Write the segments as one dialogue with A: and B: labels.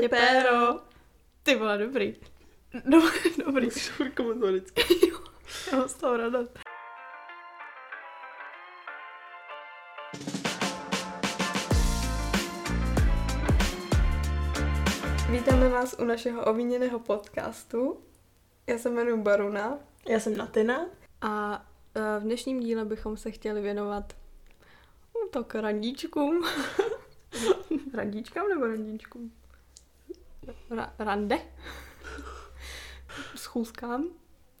A: Těpéro. Ty vole, dobrý. No, dobrý.
B: Musíš furt komentovat vždycky.
A: Já mám z toho radost. Vítáme vás u našeho ovíněného podcastu. Já se jmenuji Baruna
B: Já jsem Natina.
A: a eh, v dnešním díle bychom se chtěli věnovat no, tak randíčkům. Randíčkám nebo randíčkům? Ra- rande? Schůzkám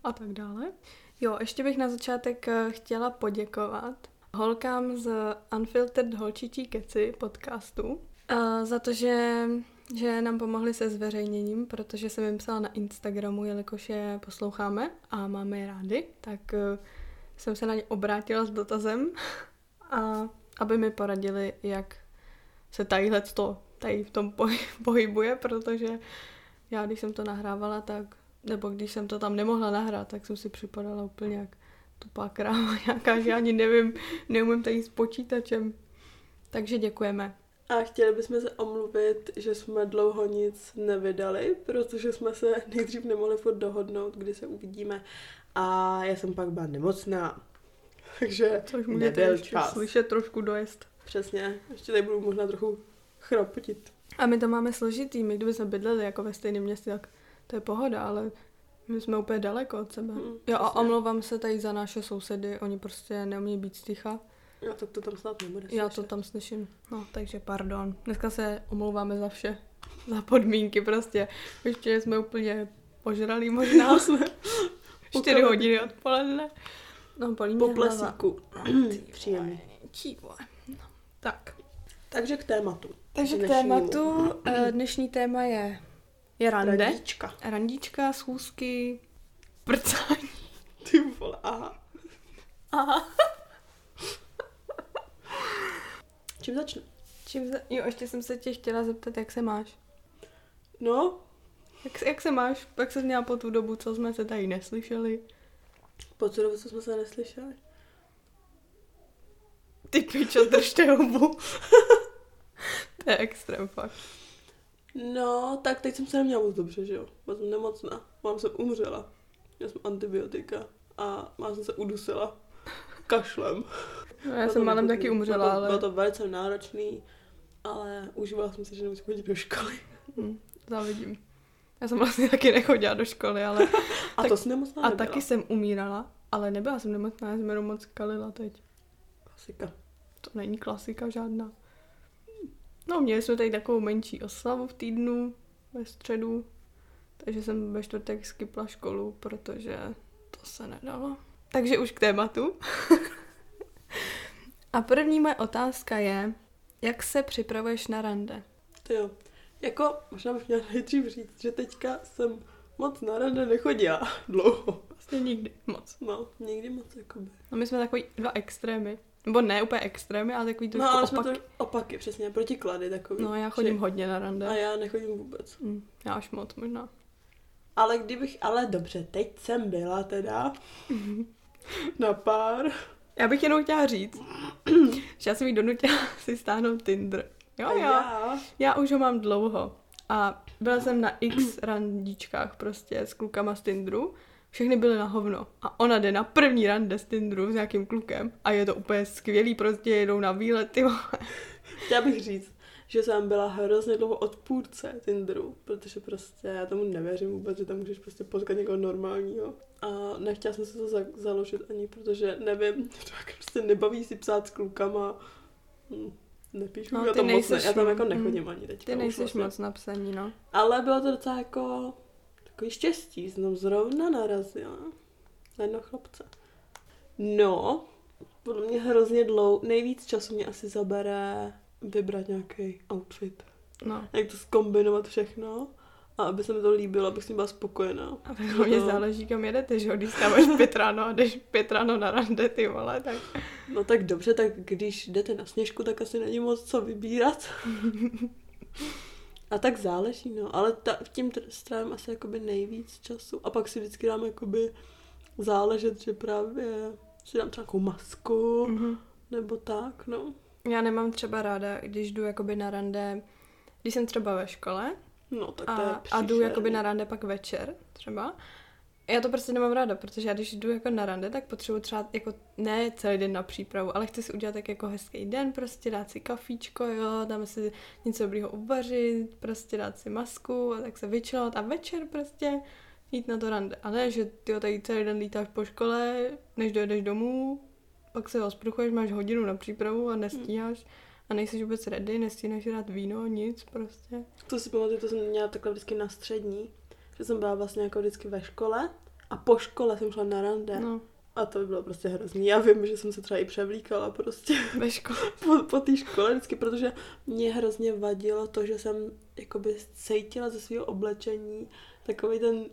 A: a tak dále. Jo, ještě bych na začátek eh, chtěla poděkovat holkám z Unfiltered Holčičí keci podcastu eh, za to, že, že nám pomohli se zveřejněním, protože jsem jim psala na Instagramu, jelikož je posloucháme a máme je rádi, tak eh, jsem se na ně obrátila s dotazem, a aby mi poradili, jak se tadyhle to tady v tom pohy- pohybuje, protože já, když jsem to nahrávala, tak, nebo když jsem to tam nemohla nahrát, tak jsem si připadala úplně jak tupá kráva nějaká, že ani nevím, neumím tady s počítačem. Takže děkujeme.
B: A chtěli bychom se omluvit, že jsme dlouho nic nevydali, protože jsme se nejdřív nemohli furt dohodnout, kdy se uvidíme. A já jsem pak byla nemocná. Takže
A: Což můžete
B: nebyl čas.
A: slyšet trošku dojezd.
B: Přesně. Ještě tady budu možná trochu chrapotit.
A: A my to máme složitý, my kdyby jsme bydleli jako ve stejném městě, tak to je pohoda, ale my jsme úplně daleko od sebe.
B: Mm,
A: Jo a omlouvám se tady za naše sousedy, oni prostě neumí být sticha.
B: Já tak to tam snad nebude
A: Já to
B: slyšet.
A: tam slyším. No, takže pardon. Dneska se omlouváme za vše. Za podmínky prostě. Ještě jsme úplně požralí možná. jsme 4
B: Pokale-
A: hodiny odpoledne. No, bolí
B: Po plesíku.
A: Tí vole. No, tak.
B: Takže k tématu.
A: Takže k tématu. eh, Dnešní téma je, je rande.
B: Randíčka.
A: Randíčka, schůzky, prcání.
B: Ty vole, aha.
A: Aha.
B: Čím začnu?
A: Čím za... Jo, ještě jsem se tě chtěla zeptat, jak se máš.
B: No,
A: Jak, jak se máš? Jak se měla po tu dobu, co jsme se tady neslyšeli?
B: po co dobu, co jsme se neslyšeli?
A: Ty pičo, držte hubu. to je extrém fakt.
B: No, tak teď jsem se neměla moc dobře, že jo? Byla jsem nemocná. Mám jsem umřela. Měla jsem antibiotika a má jsem se udusila kašlem.
A: No, já jsem málem taky umřela,
B: bylo,
A: ale
B: Bylo to velice náročný, ale užívala jsem si, že nemusím chodit do školy.
A: hm, závidím. Já jsem vlastně taky nechodila do školy, ale...
B: A
A: Tak-
B: to jsi nemocná
A: A
B: nebyla.
A: taky jsem umírala, ale nebyla jsem nemocná, já jsem jenom moc kalila teď.
B: Klasika.
A: To není klasika žádná. No, měli jsme tady takovou menší oslavu v týdnu ve středu, takže jsem ve čtvrtek skypla školu, protože to se nedalo. Takže už k tématu. A první moje otázka je, jak se připravuješ na rande?
B: Ty jo. Jako, možná bych měla nejdřív říct, že teďka jsem moc na rande nechodila dlouho.
A: Vlastně nikdy moc.
B: No, nikdy moc, jakoby.
A: No my jsme takový dva extrémy. Nebo ne úplně extrémy, ale takový trošku
B: No, ale
A: opak.
B: jsme to opaky, přesně, protiklady takový.
A: No, já chodím
B: Že-
A: hodně na rande.
B: A já nechodím vůbec.
A: Hm, já až moc možná.
B: Ale kdybych, ale dobře, teď jsem byla teda na pár.
A: Já bych jenom chtěla říct, že já jsem jí donutila si stáhnout Tinder. Jo, jo.
B: já,
A: Já už ho mám dlouho. A byla jsem na x randíčkách prostě s klukama z Tinderu. Všechny byly na hovno. A ona jde na první rande z Tinderu s nějakým klukem. A je to úplně skvělý, prostě jedou na výlety. vole.
B: chtěla bych říct, že jsem byla hrozně dlouho odpůrce Tinderu, protože prostě já tomu nevěřím vůbec, že tam můžeš prostě potkat někoho normálního. A nechtěla jsem si to za- založit ani, protože nevím, to jak prostě nebaví si psát s klukama. Hm, nepíšu,
A: No,
B: já
A: ty
B: tam moc ne, já tam jako
A: mm,
B: nechodím ani teďka.
A: Ty
B: už
A: nejseš
B: vlastně.
A: moc na psaní, no.
B: Ale bylo to docela jako takový štěstí, jsem zrovna narazila na jednoho chlapce. No, podle mě hrozně dlouho, nejvíc času mě asi zabere vybrat nějaký outfit.
A: no.
B: Jak to skombinovat všechno a aby se mi to líbilo, abych s tím byla spokojená.
A: A tak hlavně
B: No.
A: záleží, kam jedete, že jo? Když stáváš pět ráno a jdeš pět ráno na rande, ty vole, tak...
B: No tak dobře, tak když jdete na sněžku, tak asi není moc co vybírat. A tak záleží, no. Ale ta, v tím tr- strávím asi jakoby nejvíc času. A pak si vždycky dám jakoby záležet, že právě si dám třeba nějakou masku,
A: Mhm.
B: nebo tak, no.
A: Já nemám třeba ráda, když jdu jakoby na rande, když jsem třeba ve škole,
B: No, tak to je
A: a, a jdu jakoby na rande pak večer třeba. Já to prostě nemám ráda, protože já když jdu jako na rande, tak potřebuji třeba jako ne celý den na přípravu, ale chci si udělat tak jako hezký den, prostě dát si kafíčko, jo, dáme si něco dobrýho uvařit, prostě dát si masku a tak se vyčilovat a večer prostě jít na to rande. A ne, že ty tady celý den lítáš po škole, než dojedeš domů, pak se rozpruchuješ, máš hodinu na přípravu a nestíháš a nejsi vůbec ready, nestíhneš dát víno, nic prostě.
B: To si pamatuju, to jsem měla takhle vždycky na střední, že jsem byla vlastně jako vždycky ve škole a po škole jsem šla na rande.
A: No,
B: A to by bylo prostě hrozný. Já vím, že jsem se třeba i převlíkala prostě
A: ve škole.
B: po, po té škole vždycky, protože mě hrozně vadilo to, že jsem jakoby cítila ze svého oblečení takový ten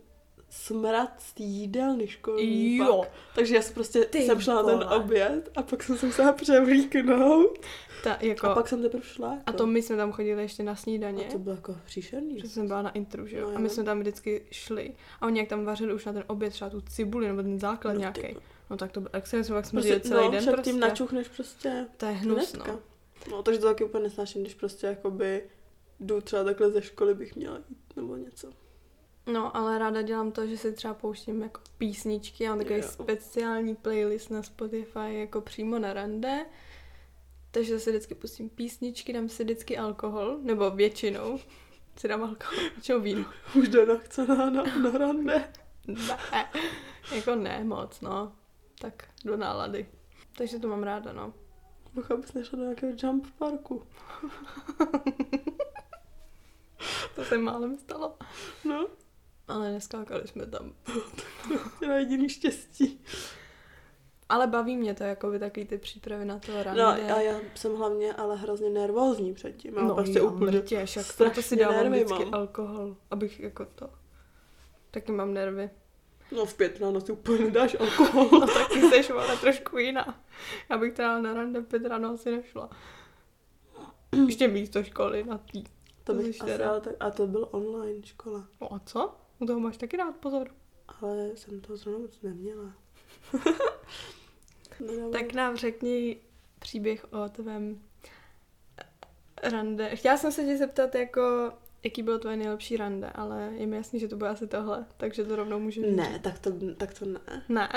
B: smrad z jídelny školní
A: Jo.
B: pak. Takže já jsem prostě
A: Ty
B: jsem šla na ten oběd a pak jsem se musela převlíknout.
A: Ta, jako,
B: A pak jsem teprve šla. Jako.
A: a to my jsme tam chodili ještě na snídaně.
B: a to bylo jako příšerný.
A: Že jsem byla na intru, že jo?
B: No
A: a my jsme tam vždycky šli. A oni jak tam vařili už na ten oběd třeba tu cibuli nebo ten základ
B: No,
A: nějaký. No tak to bylo extrémně, jsme pak smrdili
B: Prostě,
A: celý
B: no,
A: den prostě.
B: tím načuchneš prostě
A: To je hnus,
B: hnedka.
A: no.
B: No, takže to taky úplně nesnáším, když prostě jakoby jdu třeba takhle ze školy bych měla jít nebo něco.
A: No, ale ráda dělám to, že si třeba pouštím jako písničky, mám takový
B: Jo.
A: speciální playlist na Spotify jako přímo na rande. Takže si vždycky pustím písničky, dám si vždycky alkohol, nebo většinou si dám alkohol, většinou víno.
B: Už Dana chce na, na, na rande.
A: Ne, jako ne moc, no. Tak do nálady. Takže to mám ráda, no.
B: Boha, abys nešla do nějakého jump parku.
A: To se málem stalo.
B: No,
A: Ale neskákali jsme tam.
B: to je jediný štěstí.
A: Ale baví mě to, jako by taky ty přípravy na to rande.
B: No a já jsem hlavně ale hrozně nervózní předtím. Mám
A: no,
B: prostě
A: já
B: úplně
A: mrtěš, jak proto si dávám
B: nervy
A: vždycky
B: mám.
A: alkohol, abych jako to... Taky mám nervy.
B: No v pět ráno si úplně nedáš alkohol.
A: No taky seš, ale trošku jiná. Já bych teda na rande v pět ráno asi nešla. Ještě místo školy na tý.
B: To
A: To
B: bych asi,
A: teda.
B: tak, a to byl online škola.
A: No a co? U toho máš taky dát pozor.
B: Ale jsem to zrovna moc neměla. no,
A: Tak nám řekni příběh o tvém rande. Chtěla jsem se tě zeptat, jako, jaký bylo tvoje nejlepší rande, ale je mi jasný, že to bude asi tohle, takže to rovnou můžu říct.
B: Ne, tak to, tak to ne.
A: Ne?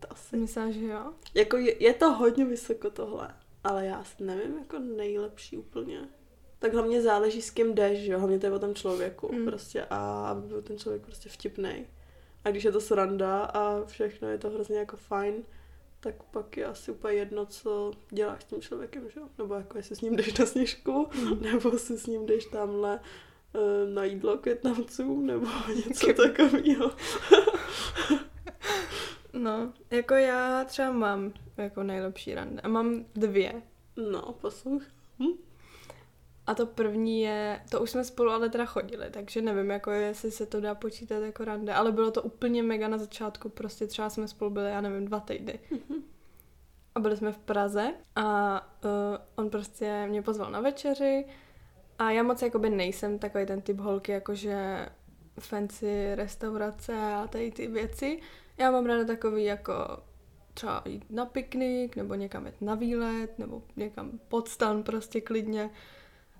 B: To asi.
A: Myslela, že jo?
B: Jako je, je to hodně vysoko tohle, ale já si nevím jako nejlepší úplně. Tak hlavně záleží s kým jdeš, že jo, hlavně to je o tom člověku
A: Mm.
B: prostě a aby byl ten člověk prostě vtipnej. A když je to sranda a všechno je to hrozně jako fajn, tak pak je asi úplně jedno, co děláš s tím člověkem, že jo? Nebo jako jestli s ním jdeš na sněžku,
A: Mm.
B: nebo si s ním jdeš tamhle eh, na jídlo k Větnamcům, nebo něco takového.
A: No, jako já třeba mám jako nejlepší rande a mám dvě.
B: No, poslouchej.
A: A to první je, to už jsme spolu ale teda chodili, takže nevím, jako jestli se to dá počítat jako rande, ale bylo to úplně mega na začátku, prostě třeba jsme spolu byli, já nevím, dva týdny. A byli jsme v Praze a uh, on prostě mě pozval na večeři a já moc jakoby nejsem takový ten typ holky, jakože fancy restaurace a tady ty věci. Já mám ráda takový jako třeba jít na piknik, nebo někam jít na výlet, nebo někam pod stan prostě klidně.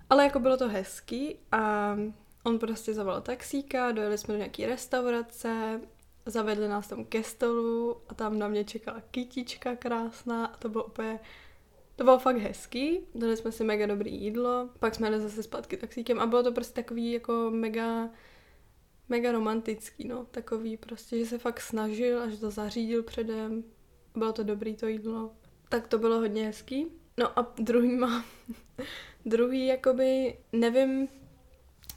A: Ale jako bylo to hezký a on prostě zavolal taxíka, dojeli jsme do nějaký restaurace, zavedli nás tam ke stolu a tam na mě čekala kytička krásná a to bylo úplně, to bylo fakt hezký, dali jsme si mega dobrý jídlo, pak jsme jeli zase zpátky taxíkem a bylo to prostě takový jako mega, mega romantický, no, takový prostě, že se fakt snažil a že to zařídil předem, bylo to dobrý to jídlo, tak to bylo hodně hezký. No a druhý má, druhý jakoby, nevím,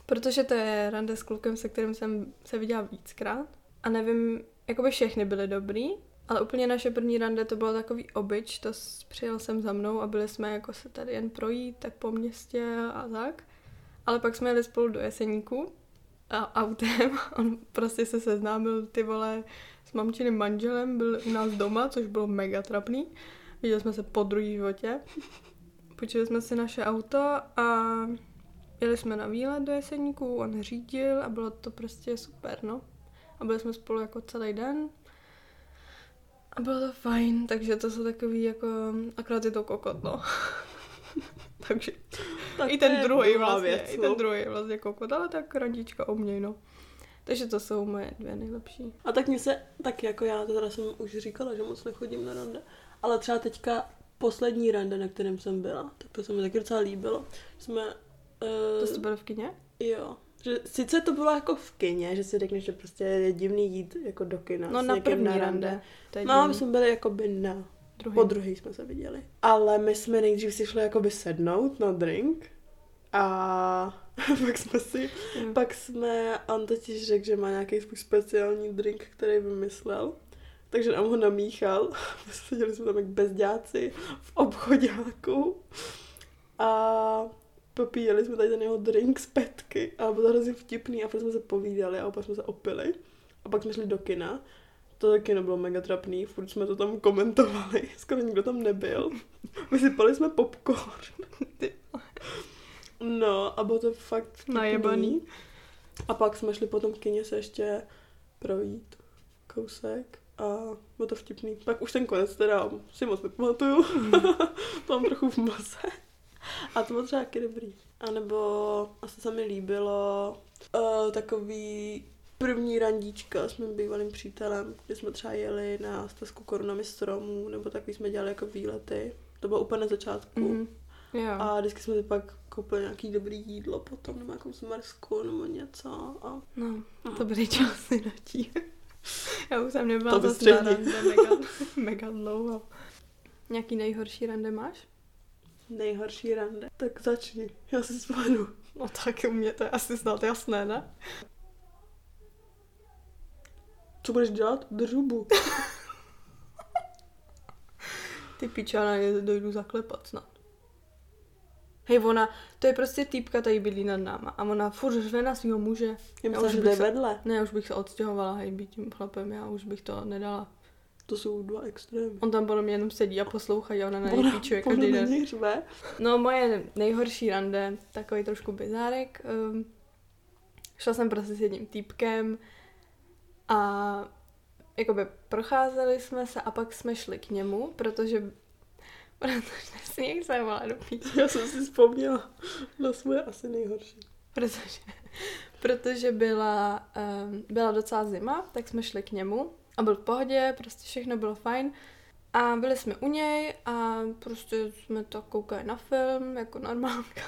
A: protože to je rande s klukem, se kterým jsem se viděla víckrát a nevím, jakoby všechny byly dobrý, ale úplně naše první rande to bylo takový obyč, to přijel jsem za mnou a byli jsme jako se tady jen projít, tak po městě a tak. Ale pak jsme jeli spolu do Jeseníku a autem, on prostě se seznámil ty vole s mamčiným manželem, byl u nás doma, což bylo mega trapný. Viděli jsme se po druhý životě. Počili jsme si naše auto a jeli jsme na výlet do Jeseníku, on řídil a bylo to prostě super, no. A byli jsme spolu jako celý den. A bylo to fajn, takže to jsou takový jako, akorát je to kokot, no. takže
B: Tak
A: I
B: to
A: ten druhý vlastně,
B: věc,
A: i
B: no.
A: ten druhý vlastně kokot, ale tak randička o mě, no. Takže to jsou moje dvě nejlepší.
B: A tak mě se, tak jako já teda jsem už říkala, že moc nechodím na rande, ale třeba teďka poslední rande, na kterém jsem byla, tak to se mi taky docela líbilo. Jsme,
A: To
B: uh,
A: jste byli v kině?
B: jo, že sice to bylo jako v kině, že si řekneš, že prostě je divný jít jako do kina
A: No na první rande. To je
B: No, my jsme byli jako by na,
A: Druhý.
B: po druhý jsme se viděli. Ale my jsme nejdřív si šli jakoby sednout na drink a pak jsme si
A: Jo.
B: pak jsme, on totiž řekl, že má nějaký svůj speciální drink, který vymyslel. Takže nám ho namíchal. Seděli jsme tam jak bezďáci v obchodáku. A popíjeli jsme tady ten jeho drink z petky. A bylo to hrozně vtipný a pak jsme se povídali a opak jsme se opili. A pak jsme šli do kina. To kino bylo mega trapný, furt jsme to tam komentovali, skoro nikdo tam nebyl. Vysypali jsme popcorn. No a bylo to fakt vtipný.
A: Najebaný.
B: A pak jsme šli potom v kině se ještě projít kousek a bylo to vtipný. Pak už ten konec teda si moc nepamatuju. to mám trochu v mase. A to bylo třeba taky dobrý. A nebo asi se mi líbilo uh, takový první randíčka s mým bývalým přítelem, kdy jsme třeba jeli na stezku korunami stromů, nebo takový jsme dělali jako výlety. To bylo úplně na začátku.
A: Mhm. Jo.
B: A vždycky jsme si pak koupili nějaký dobrý jídlo potom, nebo nějakou zmrzku, nebo něco. A
A: No, to byly časy na tí. Já už jsem nebyla
B: To
A: zase na rande mega, mega dlouho. Nějaký nejhorší rande máš?
B: nejhorší rande. Tak začni, já si vzpomenu.
A: No tak u mě to je asi snad jasné, ne?
B: Co budeš dělat? Drubu.
A: Ty pičana, je dojdu zaklepat snad. Hej, ona, to je prostě týpka, tady bydlí nad náma a ona furt řve na svého muže.
B: Já
A: už bych se-
B: vedle.
A: Ne, už bych se odstěhovala, hej, být tím chlapem, já už bych to nedala.
B: To jsou dva extrémy.
A: On tam podle mě jenom sedí a poslouchá a ona na něj píčuje každý den.
B: řve.
A: No moje nejhorší rande, takový trošku bizárek. Um, šla jsem prostě s jedním týpkem a jakoby procházeli jsme se a pak jsme šli k němu, protože protože sněh se volá do píče.
B: Já jsem si vzpomněla na svoje asi nejhorší.
A: protože, protože byla, um, byla docela zima, tak jsme šli k němu a byl v pohodě, prostě všechno bylo fajn. A byli jsme u něj a prostě jsme to koukali na film, jako normálka.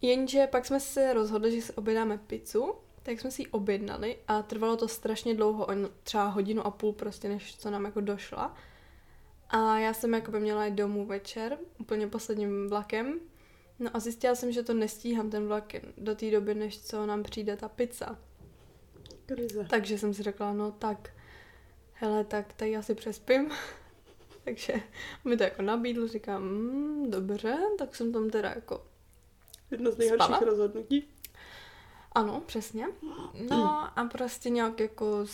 A: Jenže pak jsme se rozhodli, že si objednáme pizzu, tak jsme si ji objednali a trvalo to strašně dlouho, třeba hodinu a půl prostě, než co nám jako došla. A já jsem jako by měla jít domů večer, úplně posledním vlakem. No a zjistila jsem, že to nestíhám ten vlak do té doby, než co nám přijde ta pizza.
B: Krize.
A: Takže jsem si řekla, no tak, hele, tak tady asi přespím. Takže mi to jako nabídl, říkám, mm, dobře, tak jsem tam teda jako,
B: Jedno z nejhorších
A: Spala?
B: rozhodnutí.
A: ano, přesně. No a prostě nějak jako,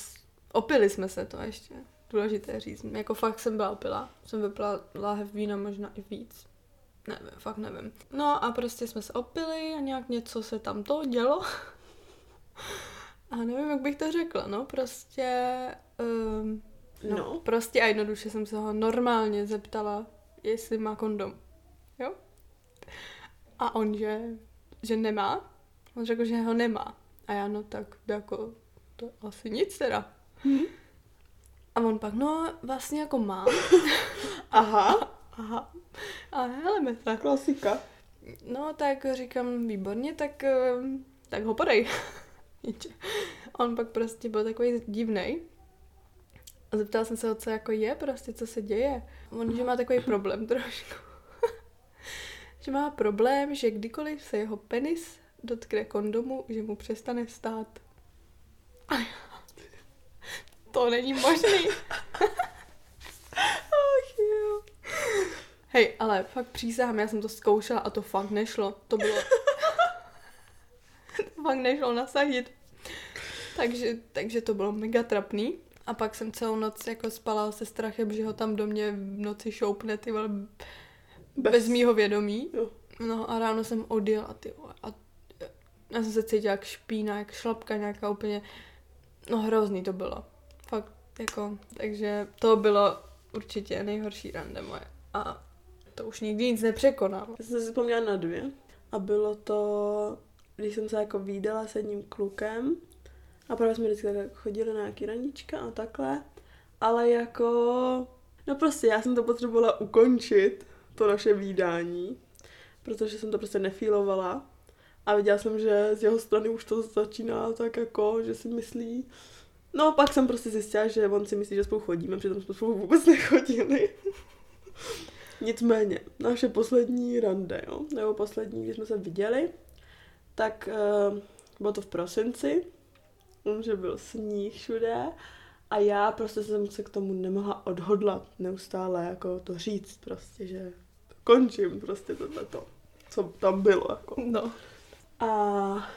A: opili jsme se to ještě, důležité říct. Jako fakt jsem byla opila, jsem vypila láhev vína možná i víc. Nevím, fakt nevím. No a prostě jsme se opili a nějak něco se tam to dělo. A nevím, jak bych to řekla, no prostě... Um, no,
B: No.
A: prostě a jednoduše jsem se ho normálně zeptala, jestli má kondom. Jo? A on, že, že nemá. On řekl, že ho nemá. A já, no tak jako, to asi nic teda. A on pak, no vlastně jako má.
B: Aha,
A: Aha. A hele, se.
B: klasika.
A: No tak říkám, výborně, tak, eh, tak ho podej. On pak prostě byl takový divnej. A zeptala jsem se ho, co jako je, prostě co se děje. On, že má takový problém trošku. že má problém, že kdykoliv se jeho penis dotkne kondomu, že mu přestane stát. A já, to není možný. Ach jo. Hej, ale fakt přísahám, já jsem to zkoušela a to fakt nešlo. To bylo... to fakt nešlo nasadit. Takže, takže to bylo mega trapný. A pak jsem celou noc jako spala se strachem, že ho tam do mě v noci šoupne, ty vole, bez, bez mýho vědomí.
B: Jo.
A: No a ráno jsem odjela, ty vole, a já jsem se cítila jak špína, jak šlapka nějaká úplně, no hrozný to bylo. Fakt, jako, takže to bylo určitě nejhorší rande moje. A To už nikdy nic nepřekonal.
B: Já jsem si vzpomněla na dvě. A bylo to, když jsem se jako výdala s jedním klukem. A právě jsme vždycky tak chodili na nějaký ranička a takhle. Ale jako... No prostě já jsem to potřebovala ukončit, to naše výdání. Protože jsem to prostě nefílovala. A viděla jsem, že z jeho strany už to začíná tak jako, že si myslí... No pak jsem prostě zjistila, že on si myslí, že spolu chodíme, přitom jsme spolu vůbec nechodili. Nicméně, naše poslední rande, jo, nebo poslední, když jsme se viděli, tak uh, bylo to v prosinci, že byl sníh všude a já prostě jsem se k tomu nemohla odhodlat neustále jako to říct prostě, že končím prostě tohleto, co tam bylo jako.
A: No.
B: A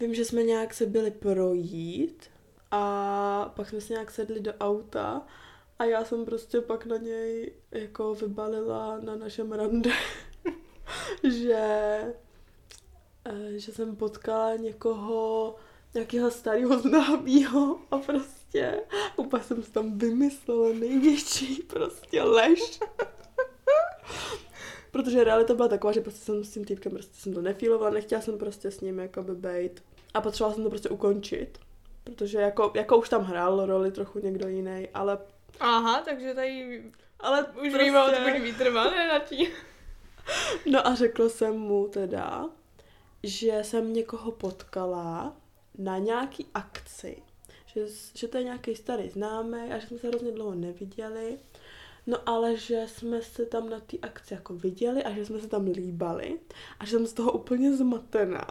B: vím, že jsme nějak se byli projít a pak jsme se nějak sedli do auta a já jsem prostě pak na něj jako vybalila na našem rande, že, eh, že jsem potkala někoho, nějakého starého známého a prostě úplně jsem si tam vymyslela největší prostě lež. Protože realita byla taková, že prostě jsem s tím týpkem prostě jsem to nefílovala, nechtěla jsem prostě s ním jakoby bejt a potřebovala jsem to prostě ukončit. Protože jako, jako už tam hrál roli trochu někdo jiný, ale
A: Aha, takže tady
B: ale
A: už
B: prostě...
A: víme, odkud vytrvalé na tí.
B: No a řekla jsem mu teda, že jsem někoho potkala na nějaký akci, že, že to je nějaký starý známý a že jsme se hrozně dlouho neviděli, no ale že jsme se tam na té akci jako viděli a že jsme se tam líbali a že jsem z toho úplně zmatená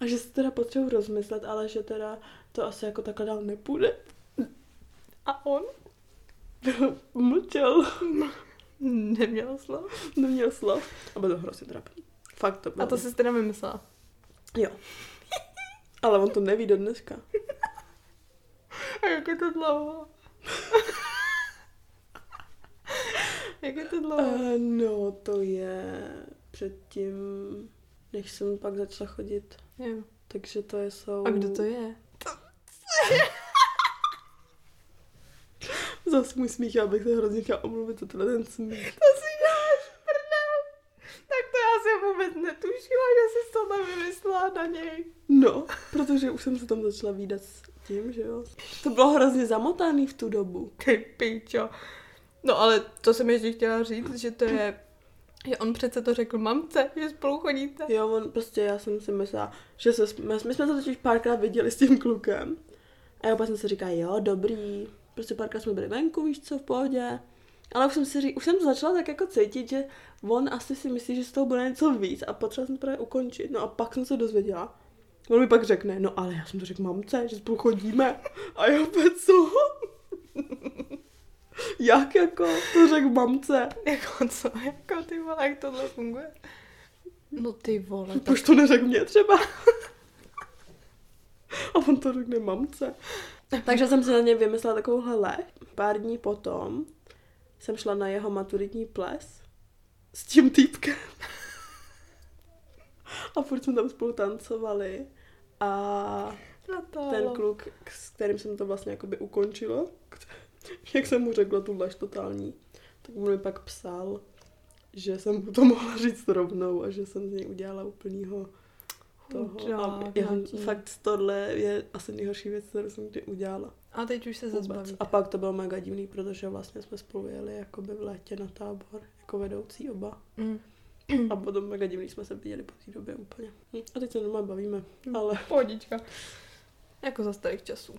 B: a že si teda potřebuji rozmyslet, ale že teda to asi jako takhle dál nepůjde.
A: A on?
B: Mlčel.
A: Neměl slov.
B: Neměl slov. A bylo to hrozně trapný. Fakt to bylo.
A: A to jsi teda vymyslela.
B: Jo. Ale on to neví do dneska.
A: A jak je to dlouho? jak je to dlouho?
B: Uh, no, to je předtím, než jsem pak začala chodit.
A: Jo.
B: Takže to je jsou...
A: A kdo to je?
B: Zas můj smích, já bych se hrozně chtěla omluvit za tenhle ten smích.
A: To si děláš prdel. Tak to já jsem vůbec netušila, že jsi to nevymyslela na něj.
B: No, protože už jsem se tam začala výdat s tím, že jo. To bylo hrozně zamotaný v tu dobu.
A: Ty pičo. No ale to jsem ještě chtěla říct, že to je že on přece to řekl mamce, že spolu chodíte.
B: Jo, on prostě, já jsem si myslela, že se, my, my jsme se totiž párkrát viděli s tím klukem. A já jsem si říkala, jo, dobrý, prostě párkrát jsme byli venku, víš co, v pohodě. Ale už jsem si řík, už jsem začala tak jako cítit, že on asi si myslí, že z toho bude něco víc a potřeba jsem to právě ukončit. No a pak jsem se dozvěděla. On mi pak řekne, no ale já jsem to řekl mamce, že spolu chodíme. A já opět co? jak jako? To řekl mamce.
A: Jako co? Jako ty vole, jak tohle funguje? No ty vole. Tak...
B: Proč to neřekl mě třeba? a on to řekne mamce. Takže jsem si na ně vymyslela takovouhle lež. Pár dní potom jsem šla na jeho maturitní ples s tím týpkem. A furt jsme tam spolu tancovali. A
A: Natálo.
B: ten kluk, s kterým jsem to vlastně jakoby ukončila, jak jsem mu řekla tu lež totální, tak mu mi pak psal, že jsem mu to mohla říct rovnou a že jsem z něj udělala úplnýho toho. A
A: Chudák,
B: já, fakt tohle je asi nejhorší věc, kterou jsem kdy udělala.
A: A teď už se zase.
B: A pak to bylo mega divný, protože vlastně jsme spolu jeli jakoby v létě na tábor, jako vedoucí oba.
A: Mm.
B: A potom mega divný jsme se viděli po té době úplně. Hm, A teď se normálně bavíme, ale
A: Pohodička. Jako za starých časů.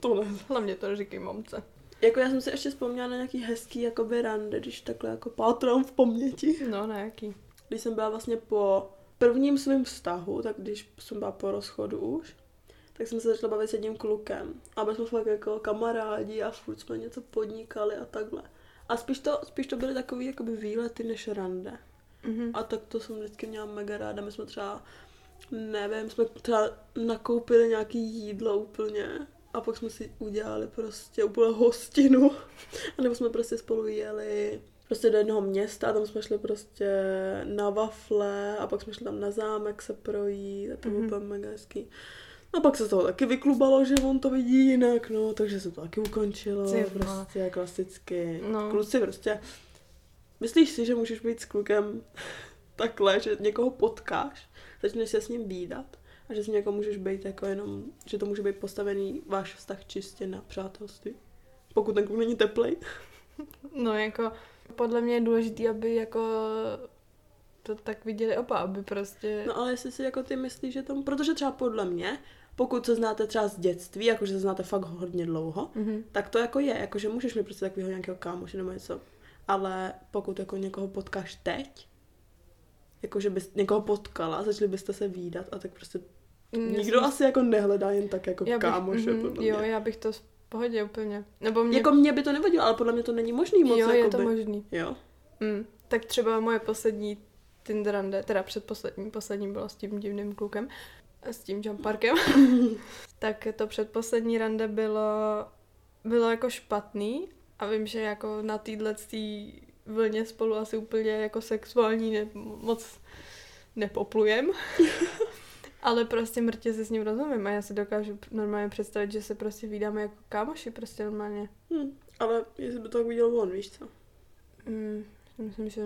B: to ne.
A: Hlavně to neříkej mamce.
B: Jako já jsem si ještě vzpomněla na nějaký hezký jakoby rande, když takhle jako pátrám v paměti.
A: No, na jaký.
B: Když jsem byla vlastně po prvním svém vztahu, tak když jsem byla po rozchodu už, tak jsem se začala bavit s jedním klukem. A byli jsme fakt jako kamarádi a furt jsme něco podnikali a takhle. A spíš to, spíš to byly takový jakoby výlety než rande.
A: Mhm.
B: A tak to jsem vždycky měla mega ráda. My jsme třeba, nevím, jsme třeba nakoupili nějaký jídlo úplně a pak jsme si udělali prostě úplně hostinu. A nebo jsme prostě spolu jeli prostě do jednoho města a tam jsme šli prostě na wafle a pak jsme šli tam na zámek se projít a to bylo
A: Mhm.
B: úplně mega hezký. A pak se z toho taky vyklubalo, že on to vidí jinak, no, takže se to taky ukončilo,
A: vole.
B: prostě klasicky.
A: No.
B: Kluci prostě Myslíš si, že můžeš být s klukem takhle, že někoho potkáš, začneš se s ním výdat a že s někoho můžeš být jako jenom, že to může být postavený váš vztah čistě na přátelství? Pokud ten kluk není teplej.
A: No jako, podle mě je důležité, aby jako to tak viděli oba, aby prostě...
B: No ale jestli si jako ty myslíš, že tomu, protože třeba podle mě, pokud se znáte třeba z dětství, jakože se znáte fakt hodně dlouho,
A: Mhm.
B: tak to jako je, jakože můžeš mít prostě takového nějakého kámoše nebo něco. Ale pokud jako někoho potkáš teď, jakože bys někoho potkala, začali byste se výdat a tak prostě
A: Mm,
B: nikdo
A: si
B: asi jako nehledá jen tak jako
A: já bych,
B: kámoše,
A: mhm,
B: podle
A: Jo,
B: mě.
A: já bych to pohodě úplně. Nebo mě...
B: Jako mě by to nevadilo, ale podle mě to není možný moc
A: jo, je
B: jakoby.
A: to možný.
B: Jo.
A: Mm. Tak třeba moje poslední Tinder rande, teda předposlední, poslední bylo s tím divným klukem, s tím jumparkem, tak to předposlední rande bylo, bylo jako špatný a vím, že jako na téhle vlně spolu asi úplně jako sexuální ne, moc nepoplujem. Ale prostě mrtě se s ním rozumím a já si dokážu normálně představit, že se prostě vydáme jako kámoši, prostě normálně.
B: Hm. Ale jestli by to tak viděl on, víš co?
A: Mm, myslím, že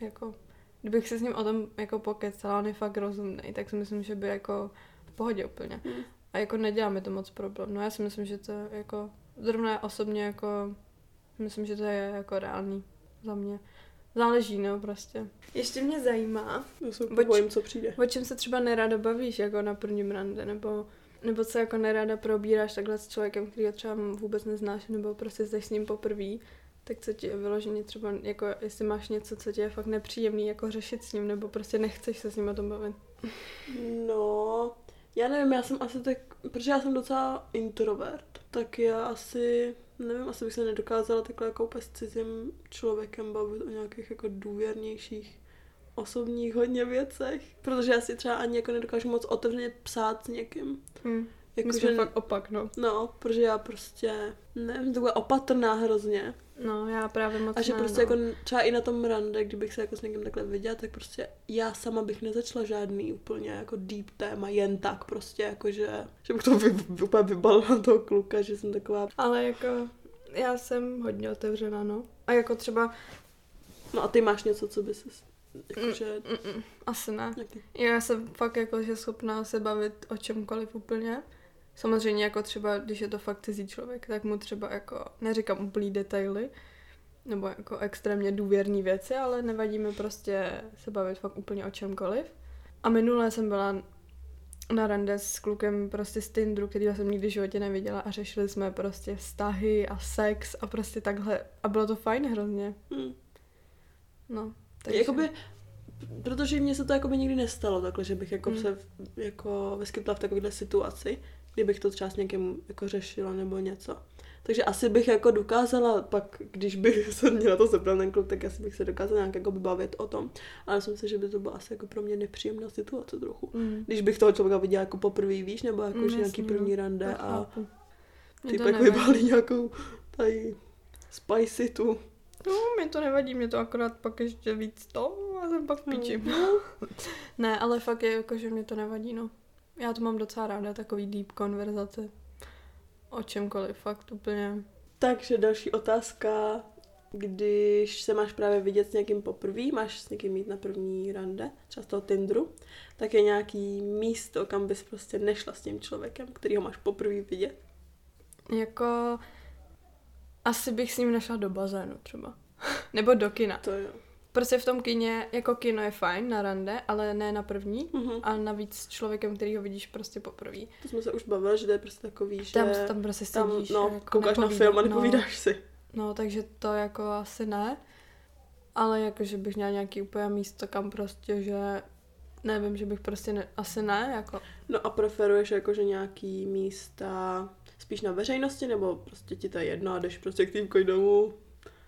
A: jako, kdybych se s ním o tom jako pokecala, on je fakt rozumný, tak si myslím, že by jako v pohodě úplně.
B: Hm.
A: A jako neděláme to moc problém. No já si myslím, že to jako, zrovna osobně jako, myslím, že to je jako reálný za mě. Záleží, no prostě. Ještě mě zajímá,
B: Já se bojím, co přijde.
A: o čem se třeba nerada bavíš jako na prvním rande, nebo, nebo co jako nerada probíráš takhle s člověkem, který ho třeba vůbec neznáš, nebo prostě jsi s ním poprvé, tak co ti je vyloženě třeba, jako jestli máš něco, co ti je fakt nepříjemný, jako řešit s ním, nebo prostě nechceš se s ním o tom bavit.
B: No, já nevím, já jsem asi tak, protože já jsem docela introvert, tak já asi, nevím, asi bych se nedokázala takhle jako úplně s cizím člověkem bavit o nějakých jako důvěrnějších osobních hodně věcech, protože já si třeba ani jako nedokážu moc otevřeně psát s někým.
A: Hm.
B: Jako,
A: My jsme fakt opak, no.
B: No, protože já prostě, nevím, taková opatrná hrozně.
A: No, já právě moc
B: A že
A: ne,
B: prostě
A: no.
B: jako třeba i na tom rande, kdybych se jako s někým takhle viděla, tak prostě já sama bych nezačala žádný úplně jako deep téma, jen tak prostě, jako že, že bych to vy, úplně vybalila toho kluka, že jsem taková,
A: Ale jako, já jsem hodně otevřená, no. A jako třeba,
B: no a ty máš něco, co by se, jakože,
A: mm, mm, asi ne.
B: nějaký,
A: Já jsem fakt jako, že schopná se bavit o čemkoliv úplně. Samozřejmě jako třeba, když je to fakt cizí člověk, tak mu třeba jako, neříkám úplný detaily, nebo jako extrémně důvěrný věci, ale nevadí mi prostě se bavit fakt úplně o čemkoliv. A minule jsem byla na rande s klukem prostě z Tinderu, kterýho jsem nikdy v životě neviděla a řešili jsme prostě vztahy a sex a prostě takhle. A bylo to fajn hrozně.
B: hm.
A: No.
B: Takže... Jakoby, protože mně se to jakoby nikdy nestalo takhle, že bych jako
A: Mm.
B: se jako vyskytla v takovéhle situaci, kdybych to třeba s někým jako řešila nebo něco. Takže asi bych jako dokázala, pak když bych se mě na to zeptal ten kluk, tak asi bych se dokázala nějak jako bavit o tom. Ale myslím si, že by to byla asi jako pro mě nepříjemná situace trochu.
A: Mm.
B: Když bych toho člověka viděla jako poprvé, víš, nebo jako
A: Mm,
B: že nějaký první
A: no.
B: rande a ty pak vybalí nějakou tady spicy tu.
A: No, mě to nevadí, mě to akorát pak ještě víc to a jsem pak v píči.
B: No.
A: Ne, ale fakt je jako, že mě to nevadí, no. Já to mám docela ráda, takový deep konverzace. O čemkoliv, fakt úplně.
B: Takže další otázka. Když se máš právě vidět s někým poprvé, máš s někým mít na první rande, třeba z toho Tinderu, tak je nějaký místo, kam bys prostě nešla s tím člověkem, který ho máš poprvé vidět.
A: Jako... Asi bych s ním nešla do bazénu třeba. Nebo do kina.
B: To jo.
A: Prostě v tom kině, jako kino je fajn na rande, ale ne na první.
B: Mhm.
A: A navíc s člověkem, který ho vidíš prostě poprvé.
B: To jsme se už bavili, že to je prostě takový, že
A: Tam, tam prostě
B: tam
A: sedíš.
B: no,
A: a jako
B: koukáš na film a
A: no.
B: nepovídáš si.
A: No, takže to jako asi ne. Ale jako, že bych měla nějaký úplně místo, kam prostě, že nevím, že bych prostě ne, asi ne, jako
B: No a preferuješ jakože nějaký místa spíš na veřejnosti, nebo prostě ti to je jedno a jdeš prostě k týmkoj domů?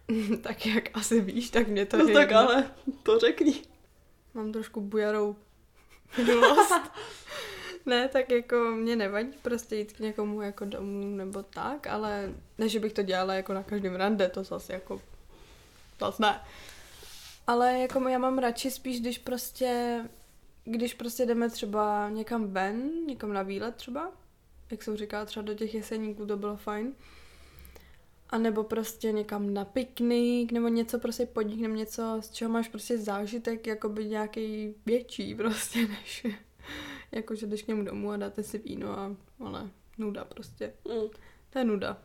A: tak jak asi víš, tak mě to
B: No
A: je
B: tak
A: jedno.
B: ale to řekni.
A: Mám trošku bujarou minulost. ne, tak jako mě nevadí prostě jít k někomu jako domů nebo tak, ale ne, že bych to dělala jako na každém rande, to zase jako, zase ne. Ale jako já mám radši spíš, když prostě, když prostě jdeme třeba někam ven, někam na výlet třeba, jak jsem říkala, třeba do těch jeseníků to bylo fajn. A nebo prostě někam na piknik, nebo něco prostě podniknem, něco, z čeho máš prostě zážitek, jako by nějaký větší prostě, než jako, že jdeš k němu domů a dáte si víno a ale nuda prostě.
B: Mm.
A: To je nuda.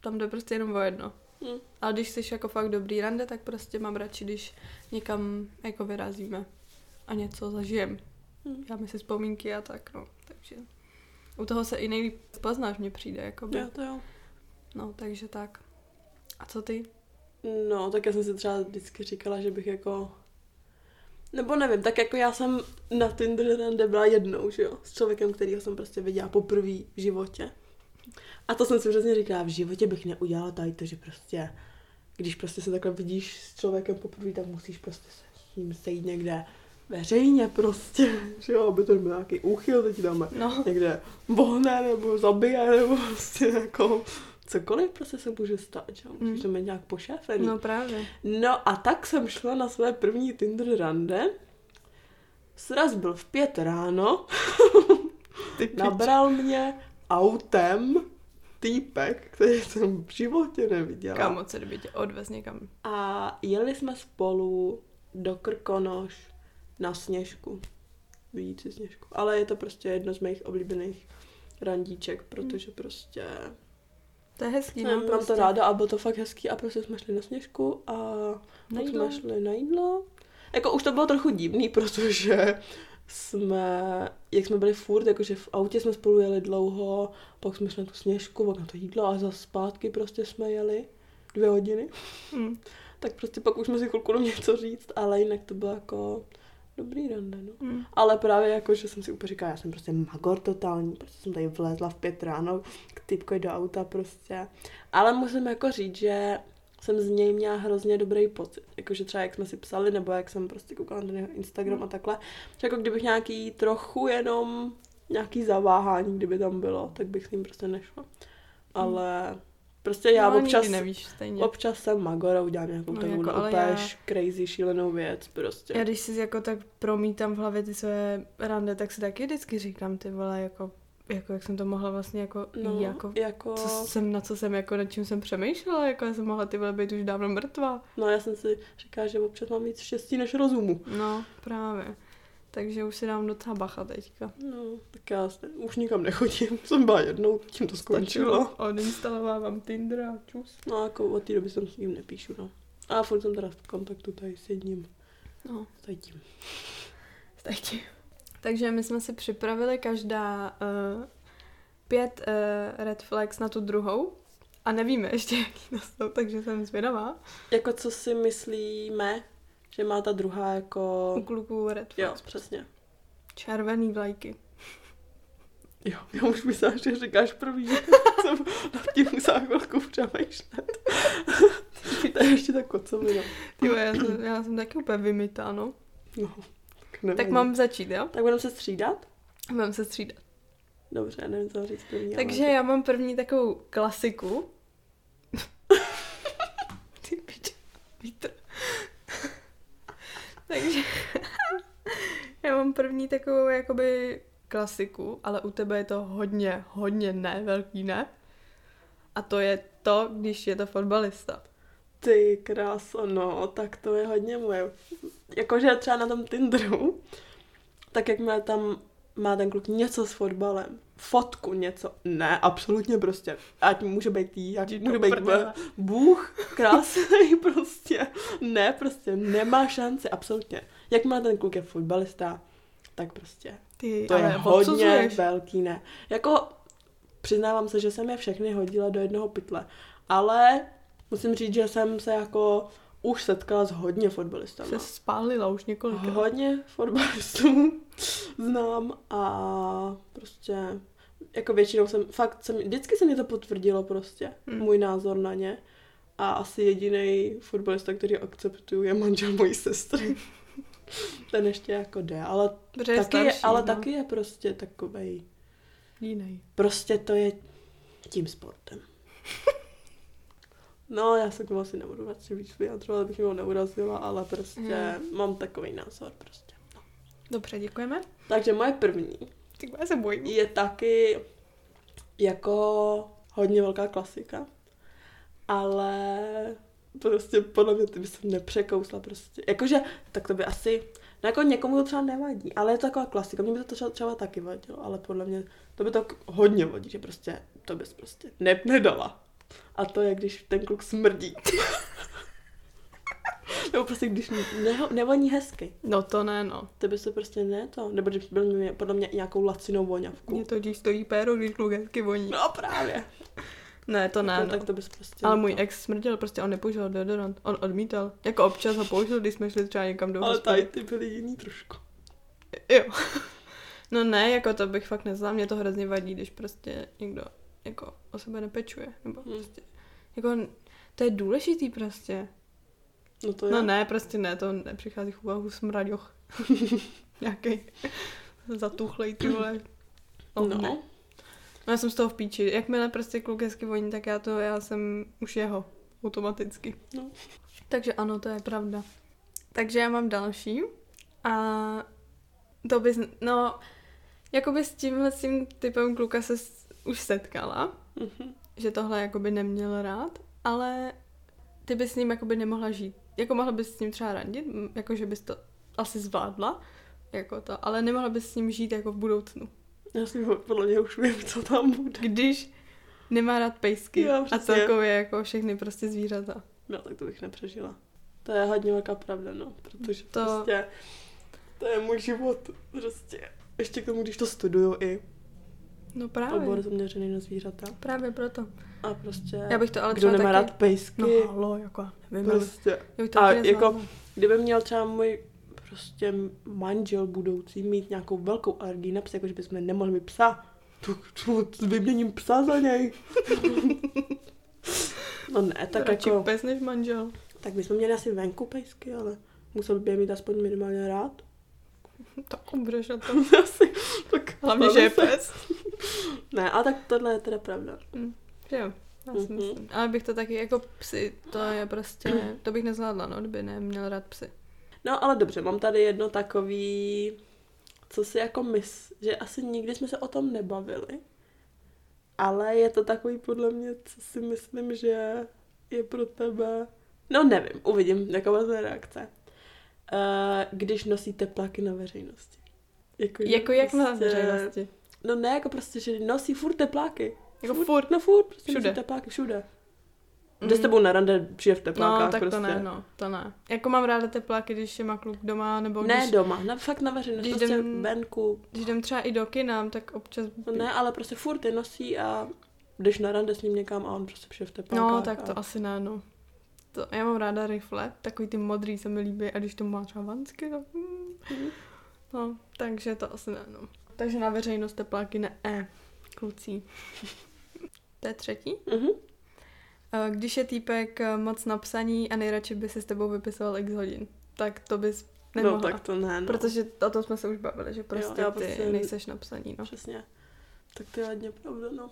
A: Tam jde prostě jenom o jedno.
B: Mm.
A: Ale když jsi jako fakt dobrý rande, tak prostě mám radši, když někam jako vyrazíme a něco zažijem.
B: Mm.
A: Dáme si vzpomínky a tak, no. Takže u toho se i nejlíp poznáš, mně přijde, jako by.
B: Jo, to jo.
A: No, takže tak. A co ty?
B: No, tak já jsem si třeba vždycky říkala, že bych jako... Nebo nevím, tak jako já jsem na Tinder rande byla jednou, že jo, s člověkem, kterýho jsem prostě viděla poprvé v životě. A to jsem si přesně říkala, v životě bych neudělala tady to, že prostě, když prostě se takhle vidíš s člověkem poprvé, tak musíš prostě se s ním sejít někde veřejně prostě, že jo, aby to byl nějaký úchyl, teď dáme
A: No,
B: někde vohne nebo zabije nebo prostě jako cokoliv prostě se může stát, že jo, musíš to mít nějak pošéfený.
A: no právě.
B: No a tak jsem šla na své první Tinder rande. Sraz byl v pět ráno,
A: Ty
B: nabral mě autem týpek, který jsem v životě neviděla.
A: Kámo, co kdyby tě odvez někam.
B: A jeli jsme spolu do Krkonoš na Sněžku. Vidíte Sněžku. Ale je to prostě jedno z mých oblíbených randíček, protože prostě
A: To je hezký, no,
B: Jsem,
A: prostě.
B: mám to ráda a bylo to fakt hezký a prostě jsme šli na sněžku a
A: Na jídlo.
B: jsme šli na jídlo. Jako už to bylo trochu divný, protože jsme, jak jsme byli furt, jakože v autě jsme spolu jeli dlouho, pak jsme šli na tu sněžku, pak na to jídlo a zase zpátky prostě jsme jeli dvě hodiny.
A: Hm.
B: Tak prostě pak už jsme si chvilku něco říct, ale jinak to bylo jako dobrý rande, no.
A: Hm.
B: Ale právě jako, že jsem si úplně říkala, já jsem prostě magor totální, prostě jsem tady vlezla v pět ráno k typkovi do auta prostě. Ale musím jako říct, že jsem z něj měla hrozně dobrý pocit. Jakože třeba jak jsme si psali, nebo jak jsem prostě koukala na jeho Instagram a takhle. Že jako kdybych nějaký trochu jenom nějaký zaváhání, kdyby tam bylo, tak bych s ním prostě nešla. Ale prostě já
A: no,
B: občas,
A: nevíš stejně.
B: občas jsem magor a udělám nějakou
A: No, jako,
B: takovou úplně
A: já-
B: crazy šílenou věc prostě.
A: Já když si jako tak promítám v hlavě ty své rande, tak si taky vždycky říkám, ty vole, jako, jako jak jsem to mohla vlastně jako,
B: no,
A: jako,
B: jako...
A: co jsem, na co jsem, jako, nad čím jsem přemýšlela, jako já jsem mohla ty vole být už dávno mrtvá.
B: No já jsem si říkala, že občas mám víc štěstí než rozumu.
A: No, právě. Takže už si dám docela bacha teďka.
B: No, tak já se, už nikam nechodím. Jsem byla jednou, tím to skončilo.
A: Odinstalovávám Tinder a čus.
B: No jako od té doby jsem s ním nepíšu, no. A furt jsem teda v kontaktu tady s jedním,
A: No,
B: s tím.
A: teď. Takže my jsme si připravili každá uh, pět uh, red flags na tu druhou. A nevíme ještě, jaký jsou, takže jsem zvědavá.
B: Jako co si myslíme, že má ta druhá jako...
A: U kluků red
B: Jo,
A: flags.
B: přesně.
A: Červený vlajky.
B: Jo, já už myslím, že říkáš první. jsem nad tím musela chvilku přemýšlet. to je ještě ta kocovina.
A: Ty vole, já, jsem, já jsem taky úplně vymytá, no.
B: No, tak.
A: Tak mám začít, jo?
B: Tak budeme se střídat?
A: Mám se střídat.
B: Dobře, nevím, co říct první.
A: Takže
B: ale...
A: já mám první takovou klasiku. Ty piče, vítr. Takže já mám první takovou jakoby klasiku, ale u tebe je to hodně, hodně ne, velký ne. A to je to, když je to fotbalista.
B: Ty kráso, no, tak to je hodně moje. Jakože třeba na tom Tinderu, tak jak má tam má ten kluk něco s fotbalem, fotku něco, ne, absolutně prostě, ať může být jí, ať může být
A: prdele.
B: Bůh, krásný prostě, ne, prostě nemá šanci, absolutně. Jak má ten kluk je fotbalista, tak prostě
A: Ty,
B: to je hodně
A: odsuzuješ.
B: velký ne. Jako přiznávám se, že jsem je všechny hodila do jednoho pytle, ale musím říct, že jsem se jako už setkala s hodně fotbalistama.
A: Se spálila už několikrát.
B: Hodně fotbalistů znám a prostě jako většinou jsem, fakt jsem, vždycky se mi to potvrdilo prostě,
A: Hmm.
B: můj názor na ně. A asi jediný fotbalista, který akceptuju, je manžel mojí sestry. Ten ještě jako jde, ale
A: Protože je
B: taky je,
A: starší,
B: ale
A: no.
B: taky je prostě takovej,
A: Jiný.
B: prostě to je tím sportem. No, já se k tomu asi nebudu radši víc vyjadřovat, abych ho neurazila, ale prostě
A: Hmm.
B: mám takový názor prostě.
A: Dobře, děkujeme.
B: Takže moje první
A: Ty já se bojím.
B: je taky jako hodně velká klasika. ale prostě podle mě ty bys to nepřekousla prostě. Jakože, tak to by asi, no jako někomu to třeba nevadí, ale je to taková klasika, mě by to třeba, třeba taky vadilo, ale podle mě to by to hodně vadí, že prostě to bys prostě ne, nedala. A to je, když ten kluk smrdí. Nebo prostě, když ne, nevoní hezky.
A: No to ne, no.
B: To by se prostě ne to. Nebo když byl mě, podle mě nějakou lacinou voňavku.
A: Mě to, když stojí péro, když kluk hezky voní.
B: No právě.
A: Ne, to ne,
B: tak,
A: no.
B: tak to bys prostě...
A: Ale můj
B: to.
A: ex smrděl, prostě on nepoužíval deodorant. On odmítal. Jako občas ho použil, když jsme šli třeba někam do
B: Ale tady ty byly jiný trošku.
A: Jo. No ne, jako to bych fakt neznala. Mě to hrozně vadí, když prostě někdo jako o sebe nepečuje. Nebo
B: Hmm.
A: prostě, jako to je důležitý prostě.
B: No to je.
A: No ne, prostě ne, to nepřichází v úvahu smraďoch. Nějaký zatuchlej, ty vole. Oh,
B: No.
A: Ne. Já jsem z toho v píči. Jakmile prostě kluk hezky voní, tak já to, já jsem už jeho. Automaticky.
B: No.
A: Takže ano, to je pravda. Takže já mám další. A to bys, no, jakoby s tímhle s tím typem kluka se už setkala,
B: Mhm.
A: že tohle jakoby neměl rád, ale ty bys s ním jakoby nemohla žít. Jako mohla bys s ním třeba randit, m, jako že bys to asi zvládla, jako to, ale nemohla bys s ním žít jako v budoucnu.
B: Já si podle mě už vím, co tam bude.
A: Když nemá rád pejsky
B: Jo,
A: a celkově jako všechny prostě zvířata.
B: No, tak to bych nepřežila. To je hodně velká pravda, no. Protože
A: To-
B: prostě to je můj život. Prostě. Ještě k tomu, když to studuju i
A: No
B: obor
A: právě,
B: zaměřený na zvířata.
A: právě proto.
B: A prostě,
A: Já bych to ale
B: kdo nemá
A: taky...
B: rád pejsky,
A: No halo, jako nevím,
B: prostě.
A: já bych to
B: A jako-. Kdyby měl třeba můj prostě manžel budoucí mít nějakou velkou alergii na psy, jako že bychom nemohli mít psa, to, to vyměním psa za něj. no ne, tak
A: Radši
B: jako,
A: pes než manžel.
B: tak bychom měli asi venku pejsky, ale musel by je mít aspoň minimálně rád.
A: Tak umřeš na to.
B: asi, tak
A: Hlavně, že je pes.
B: Ne, a tak tohle je teda pravda.
A: Že jo, já si
B: Mhm.
A: myslím. Ale bych to taky jako psy, to je prostě, to bych nezvládla, no, kdyby neměl rád psy.
B: No ale dobře, mám tady jedno takový, co si jako mys, že asi nikdy jsme se o tom nebavili, ale je to takový podle mě, co si myslím, že je pro tebe, no nevím, uvidím, jaká bude reakce. Uh, když nosíte plaky na veřejnosti. Jako,
A: Jako jak na
B: prostě-
A: veřejnosti.
B: No ne, jako prostě, že nosí furt tepláky.
A: Jako furt.
B: No furt, prostě
A: Všude.
B: tepláky všude. Jde s
A: Mm.
B: tebou na rande, přijde v teplákách
A: No, tak
B: prostě.
A: to ne, no, to ne. Jako mám ráda tepláky, když je má kluk doma, nebo
B: Ne
A: když,
B: doma, na, fakt na veřejnosti,
A: když
B: prostě
A: jdem-
B: venku,
A: když jdem třeba i do kina, tak občas...
B: No ne, ale prostě furt je nosí a jdeš na rande s ním někam a on prostě přijde v teplákách.
A: No, tak to
B: a...
A: asi ne, no. To, já mám ráda rifle, takový ty modrý se mi líbí a když to má třeba vansky, tak... Mm, no, takže to asi ne, no. Takže na veřejnost tepláky ne, e, kluci. To je třetí.
B: Mhm.
A: Eh, Když je týpek eh, moc napsaní a nejradši by si s tebou vypisoval x hodin, tak to bys nemohla.
B: No tak to ne, no.
A: Protože o tom jsme se už bavili, že prostě
B: já
A: ty
B: prostě-
A: nejseš napsaný, no.
B: Přesně. Tak to je hodně pravda, no.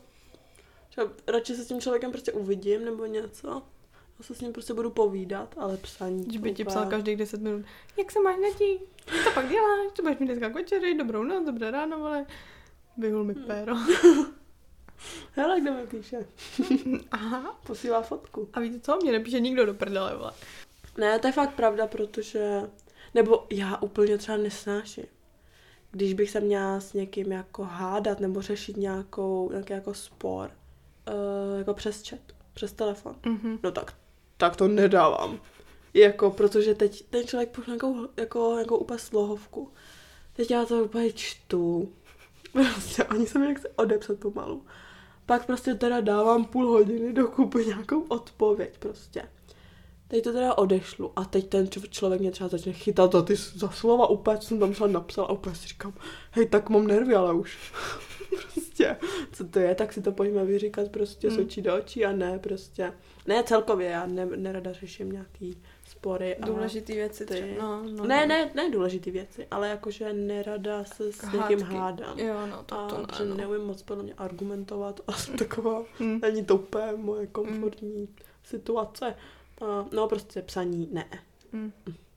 B: Třeba radši se s tím člověkem prostě uvidím nebo něco. A se s ním prostě budu povídat, ale psaní.
A: Když by ti psal každých 10 minut, jak se máš netí, co pak děláš, co budeš mít dneska k večeři, dobrou noc, dobré ráno, ale vyhul mi
B: Hmm. Hele, kdo mi píše?
A: Aha,
B: Posílá fotku.
A: a víte co, mě nepíše nikdo do prdele, vole.
B: Ne, to je fakt pravda, protože... Nebo já úplně třeba nesnáším. Když bych se měla s někým jako hádat nebo řešit nějakou, nějaký jako spor, uh, jako přes chat, přes telefon.
A: Mhm.
B: No tak, tak to nedávám. Jako, protože teď ten člověk pošle nějakou, jako, jako úplně slohovku. Teď já to úplně čtu. Prostě ani se mi nechce odepsat pomalu. Pak prostě teda dávám půl hodiny do kupy nějakou odpověď prostě. Teď to teda odešlu a teď ten člověk mě třeba začne chytat za ty za slova úplně, co jsem tam třeba napsala a úplně si říkám, hej, tak mám nervy, ale už. prostě, co to je, tak si to pojďme vyříkat prostě
A: Hmm.
B: z očí do očí a ne prostě. Ne celkově, já ne, nerada řeším nějaký spory a
A: Důležitý věci
B: ty-
A: třeba, no, no.
B: ne, ne, ne důležitý věci, ale jakože nerada se s někým
A: Hádky.
B: hádám.
A: Jo, no, to,
B: A
A: to ne, no.
B: neumím moc podle mě argumentovat a jsem taková,
A: Hm.
B: není to úplně moje komfortní situace. A, no prostě psaní ne.
A: Hm.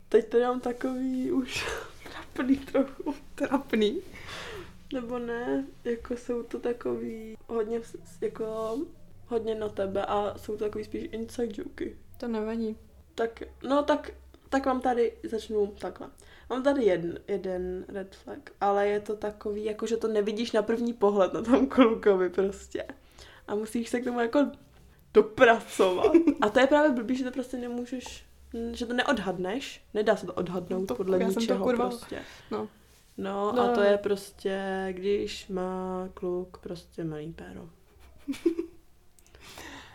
B: Teď to mám takový už trapný trochu.
A: Trapný.
B: Nebo ne, jako jsou to takový hodně, jako hodně na tebe a jsou to takový spíš inside joky.
A: To nevadí.
B: Tak, no tak, tak mám tady, začnu takhle. Mám tady jeden, jeden red flag, ale je to takový, jako že to nevidíš na první pohled na tom klukovi prostě. A musíš se k tomu jako dopracovat. A to je právě blbý, že to prostě nemůžeš, že to neodhadneš. Nedá se to odhadnout
A: To-
B: podle
A: já jsem to
B: ničeho
A: kurva-
B: prostě.
A: No.
B: No,
A: No,
B: a to
A: no.
B: je prostě, když má kluk prostě malý péro.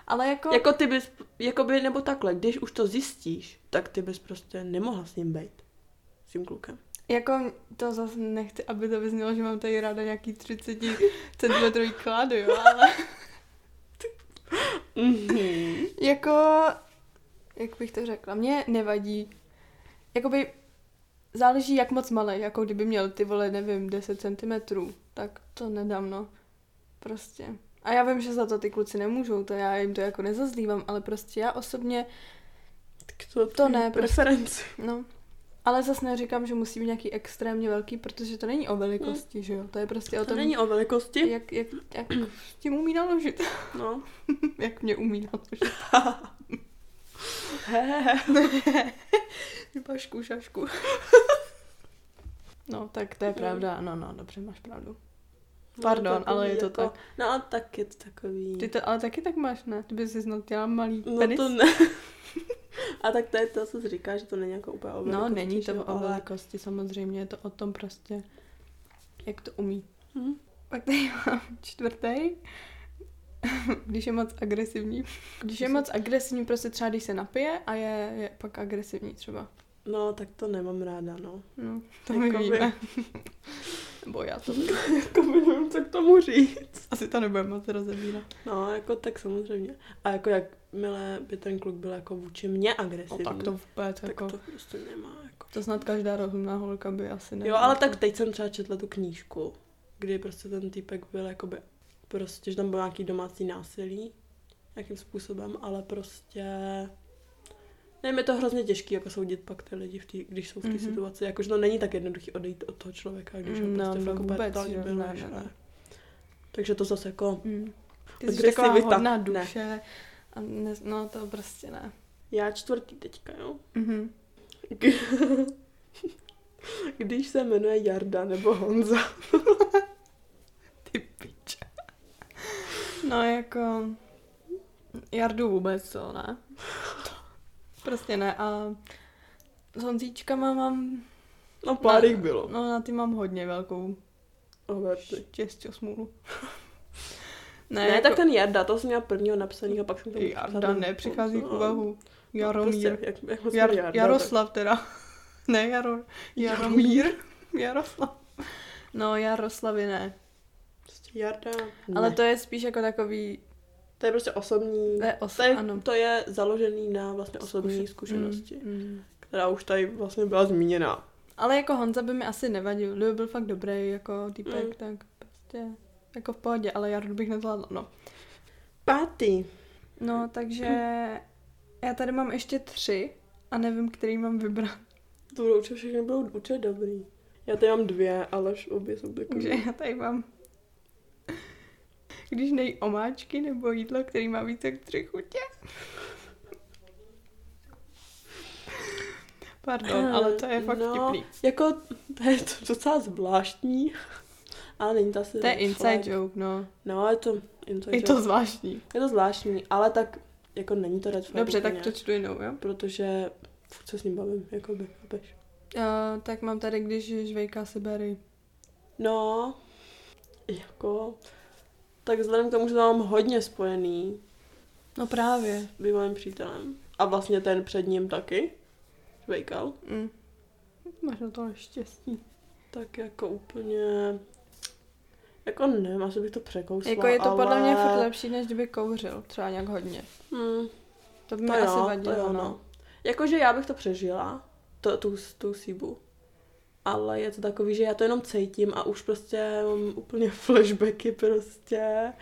A: Ale jako...
B: Jako ty bys, jakoby, nebo takhle, když už to zjistíš, tak ty bys prostě nemohla s ním být. S tím klukem.
A: Jako to zase nechci, aby to vyznělo, že mám tady ráda nějaký 30 cm klady, jo, ale
B: Mhm.
A: jako, jak bych to řekla, mě nevadí, jakoby záleží jak moc malý, jako kdyby měl ty vole, nevím, 10 cm, tak to nedám, no, prostě. A já vím, že za to ty kluci nemůžou, to já jim to jako nezazlívám, ale prostě já osobně,
B: Tak to,
A: To ne, prostě.
B: preferenci.
A: no, ale zase neříkám, že musí být nějaký extrémně velký, protože to není o velikosti, že jo, to je prostě o
B: To
A: tom,
B: není o velikosti.
A: jak, jak, jak tím umí naložit.
B: No.
A: jak mě umí naložit. Pašku, šašku. no, tak to je pravda. No, no, dobře, máš pravdu. Pardon,
B: No,
A: ale je to
B: takový
A: tak.
B: No ale tak je to takový...
A: Ty to ale taky tak máš, ne? Ty bys si snad dělala malý
B: no
A: penis.
B: to ne. A tak to je to, co jsi říká, že to není jako úplně o
A: no, není to o
B: ale-
A: velikosti, samozřejmě je to o tom prostě, jak to umí.
B: Hm.
A: Pak tady mám čtvrtý. když je moc agresivní. Když je moc agresivní, prostě třeba když se napije a je, je pak agresivní třeba.
B: No, tak to nemám ráda, no.
A: No, to my
B: Jakoby-
A: víme. Nebo já to vím.
B: Jako nevím, co k tomu říct.
A: Asi to nebudeme moc rozebírat.
B: No, jako tak samozřejmě. A jako jakmile by ten kluk byl jako vůči mně
A: No
B: agresivní,
A: tak to vůbec
B: tak
A: jako...
B: to prostě nemá. Jako.
A: To snad každá rozumná holka by asi ne.
B: Jo, ale tak teď jsem třeba četla tu knížku, kdy prostě ten týpek byl jakoby, prostě, že tam byl nějaký domácí násilí, nějakým způsobem, ale prostě, nevím, je to hrozně těžký jako soudit pak ty lidi, v tý, když jsou v té
A: Mhm.
B: mm-hmm. situaci, jakože to není tak jednoduchý odejít od toho člověka, když ho
A: No,
B: prostě
A: no,
B: úplně
A: vůbec,
B: totálně
A: jo,
B: miluješ,
A: ne, ne, ne.
B: Takže to zase jako,
A: Mm. Ty jsi taková hodná
B: ne.
A: duše. A ne, no to prostě ne.
B: já čtvrtý teďka, jo.
A: Mhm.
B: Když se jmenuje Jarda nebo Honza.
A: Ty piče. No jako... Jardu vůbec to, ne? Prostě ne a s Honzíčkama mám...
B: No pár
A: na,
B: jich bylo.
A: No na ty mám hodně velkou štěstí smůlu.
B: Ne, ne tak ten Jarda, to jsem měla prvního napsanýho, pak jsem to
A: Jarda nepřichází k úvahu. Jaromír.
B: Prostě, jak, jak
A: Jar,
B: Jarda,
A: Jaroslav teda. Ne, Jaro, Jaromír. Jaroslav. No, Jaroslavy ne.
B: Tak, prostě Jarda,
A: Ale
B: ne.
A: to je spíš jako takový...
B: to je prostě osobní,
A: To je os,
B: to je,
A: ano.
B: to je založený na vlastně osobní
A: Zkuši-
B: zkušenosti,
A: Mm, mm.
B: která už tady vlastně byla zmíněna.
A: Ale jako Honza by mi asi nevadil. Kdyby byl fakt dobrý jako týpek,
B: Mm.
A: tak prostě jako v pohodě, ale Jardu bych nezvládla, no.
B: Pátý.
A: No, takže já tady mám ještě tři a nevím, který mám vybrat.
B: To budou určitě všechny budou určitě dobrý. Já tady mám dvě, ale obě jsou takové.
A: Takže já tady mám když nejí omáčky nebo jídlo, který má více jak tři chutě. Pardon, ale to je fakt
B: no,
A: vtipný.
B: Jako, to je to docela zvláštní, ale není to asi
A: To je inside
B: flag.
A: joke, no.
B: No, je to inside
A: Je to
B: joke.
A: zvláštní.
B: Je to zvláštní, ale tak jako není to red flag
A: Dobře, tak to čtu jinou, jo?
B: Protože furt se s ním bavím, jako by, chápeš?
A: Uh, tak mám tady, když žvejká Siberii.
B: No, jako, tak vzhledem k tomu, že to mám hodně spojený
A: No právě.
B: s bývalým přítelem a vlastně ten před ním taky, Vejkal,
A: Mm. Máš na to štěstí.
B: tak jako úplně, jako nevím, asi bych to překousla,
A: Jako je to
B: ale...
A: podle mě furt lepší, než kdyby kouřil. Třeba nějak hodně.
B: Hmm,
A: To by mi asi
B: jo,
A: vadilo,
B: to jo,
A: no.
B: no. Jakože já bych to přežila, to, tu, tu síbu. Ale je to takový, že já to jenom cítím a už prostě mám úplně flashbacky prostě.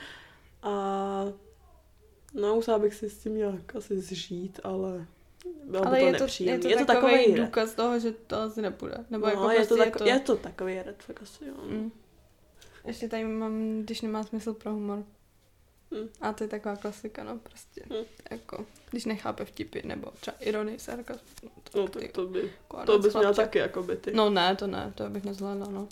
B: A no, musela bych si s tím nějak asi zžít, ale bylo
A: Ale
B: by to
A: je to, je to,
B: je to
A: takový
B: takový
A: důkaz toho, že to asi nepůjde. Nebo
B: no,
A: jako
B: je, to
A: prostě
B: tak, je to takový red flag asi, jo.
A: Mm. Ještě tady mám, když nemá smysl pro humor.
B: Hm.
A: A to je taková klasika, no prostě.
B: Hm.
A: Jako, když nechápe vtipy, nebo třeba ironii, sarkazmus. No,
B: No, tak to by,
A: jako
B: to bys měla taky jako by ty.
A: No ne, to ne, to bych nezvládla, no.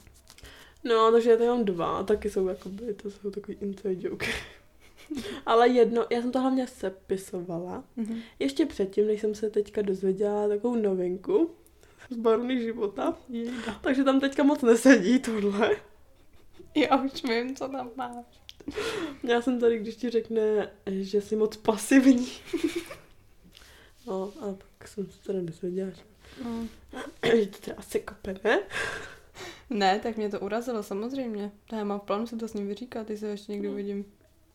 B: No, takže je to jenom dva, taky jsou jakoby, to jsou takový inside joke. Ale jedno, já jsem to hlavně sepisovala.
A: Mhm.
B: Ještě předtím, než jsem se teďka dozvěděla takovou novinku z baruny života.
A: Jejda.
B: Takže tam teďka moc nesedí tohle.
A: Já už vím, co tam máš.
B: Já jsem tady, když ti řekne, že jsi moc pasivní. No a pak jsem se teda dozvěděla, že,
A: No.
B: že to teda asi kope, ne?
A: Ne, tak mě to urazilo, samozřejmě. Já mám v plánu se to s ním vyříkat, ty se ještě někdy
B: No.
A: uvidím.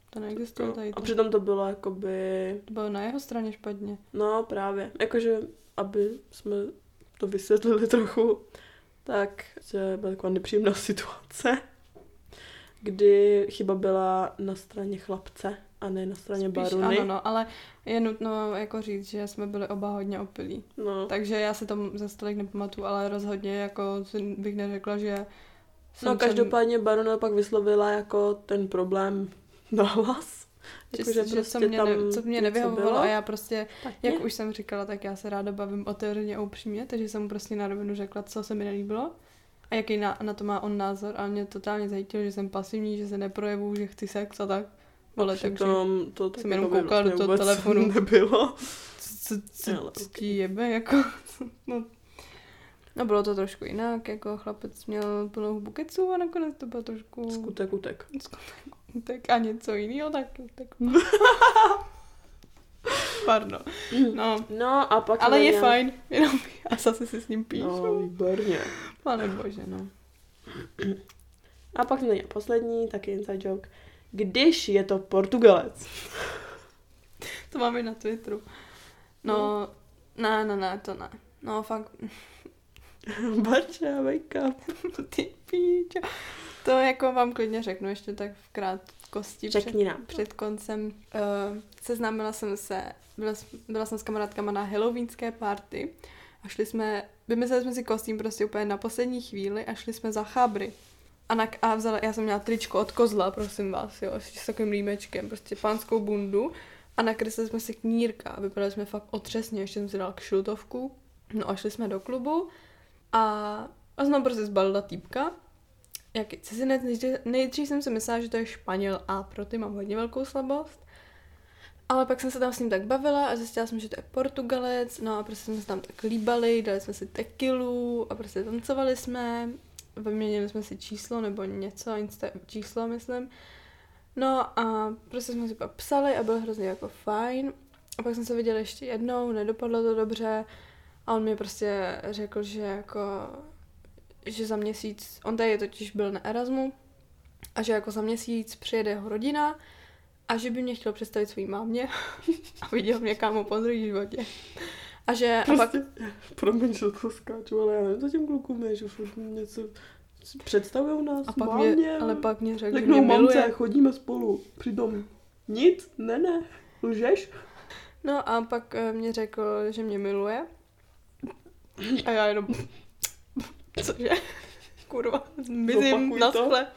A: To neexistuje tady.
B: A
A: To.
B: přitom to bylo jakoby,
A: to bylo na jeho straně špatně.
B: no právě, jakože, aby jsme to vysvětlili trochu, tak že byla taková nepříjemná situace, kdy chyba byla na straně chlapce a ne na straně
A: Spíš,
B: baruny.
A: ano, no, ale je nutno jako říct, že jsme byli oba hodně opilí.
B: No.
A: Takže já se to za tolik nepamatuju, ale rozhodně jako bych neřekla, že jsem
B: No každopádně Barona pak vyslovila jako ten problém na hlas.
A: že, že co
B: prostě
A: mě,
B: tam
A: ne, co mě nevyhovovalo a já prostě,
B: Špatně.
A: jak už jsem říkala, tak já se ráda bavím otevřeně a upřímně, takže jsem prostě na rovinu řekla, co se mi nelíbilo a jaký na, na to má on názor a mě totálně zajistilo, že jsem pasivní, že se neprojevu, že chci sex a tak. Vole, takže
B: Přitom to tak
A: jsem jenom koukala do
B: vlastně
A: toho telefonu.
B: Nebylo.
A: co, co,
B: Ale
A: co ti jebe, jako, no. No bylo to trošku jinak, jako chlapec měl plnou hubu keců a nakonec to bylo trošku
B: Skutek utek.
A: tak a něco jiného taky. Tak... Pardon. No,
B: No a pak
A: ale je fajn, jenom já zase si s ním píšu.
B: No, výborně.
A: Pane bože, no.
B: A pak měli poslední, taky inside joke. Když je to Portugalec.
A: To máme na Twitteru. No, ne, ne, ne, to ne. No, fakt,
B: Barča, wake up.
A: ty píčo. To jako vám klidně řeknu ještě tak v krátkosti. před-
B: Řekni nám.
A: před koncem uh, seznámila jsem se, byla, byla jsem s kamarádkama na halloweenské party a šli jsme, vymysleli jsme si kostým prostě úplně na poslední chvíli a šli jsme za chábry. A, na, a vzala, já jsem měla tričko od kozla, prosím vás, jo, s takovým límečkem, prostě pánskou bundu a nakreslili jsme si knírka a vypadali jsme fakt otřesně, ještě jsem si dala kšiltovku, no a šli jsme do klubu a, a jsem prostě zbalila týpka jaký cizinec, nejdřív, nejdřív jsem si myslela, že to je Španěl a pro ty mám hodně velkou slabost. Ale pak jsem se tam s ním tak bavila a zjistila jsem, že to je Portugalec, no a prostě jsme se tam tak líbali, dali jsme si tequilu a prostě tancovali jsme, vyměnili jsme si číslo nebo něco, insta číslo myslím. No a prostě jsme si pak psali a byl hrozně jako fajn. A pak jsem se viděla ještě jednou, nedopadlo to dobře a on mi prostě řekl, že jako že za měsíc, on tady totiž byl na Erasmu a že jako za měsíc přijede jeho rodina a že by mě chtěl představit svým mámě a viděl mě kámo po druhý životě. A že a pak,
B: Prostě, promiň, že to skáču, ale já nevím, co těm klukům je, že furt něco představují nás,
A: a pak
B: mámě,
A: mě, ale pak mě řekl, že
B: Řeknou
A: mě
B: mamce,
A: miluje.
B: chodíme spolu. Přitom nic, ne, ne, lžeš?
A: No a pak eh, mě řekl, že mě miluje. A já jenom, cože? Kurva, mizím
B: Zopakuj
A: na skle.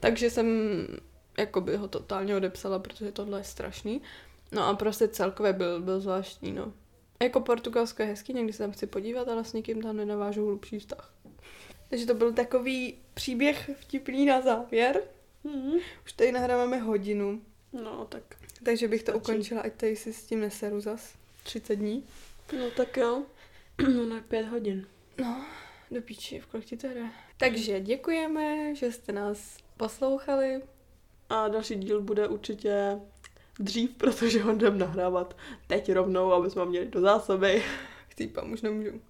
A: Takže jsem jakoby ho totálně odepsala, protože tohle je strašný. No a prostě celkově byl, byl zvláštní, no. Jako Portugalsko je hezký, někdy se tam chci podívat, ale s někým tam nenavážu hlubší vztah. Takže to byl takový příběh vtipný na závěr.
B: Mhm.
A: Už tady nahráváme hodinu,
B: No, tak.
A: takže bych to
B: Stačí.
A: ukončila, ať tady si s tím neseru zas. 30 dní.
B: No tak jo. No na pět hodin.
A: No, do píči, v kolik ti to jde. Takže děkujeme, že jste nás poslouchali.
B: A další díl bude určitě dřív, protože ho jdem nahrávat teď rovnou, aby jsme měli do zásoby.
A: Chcípám, už nemůžu.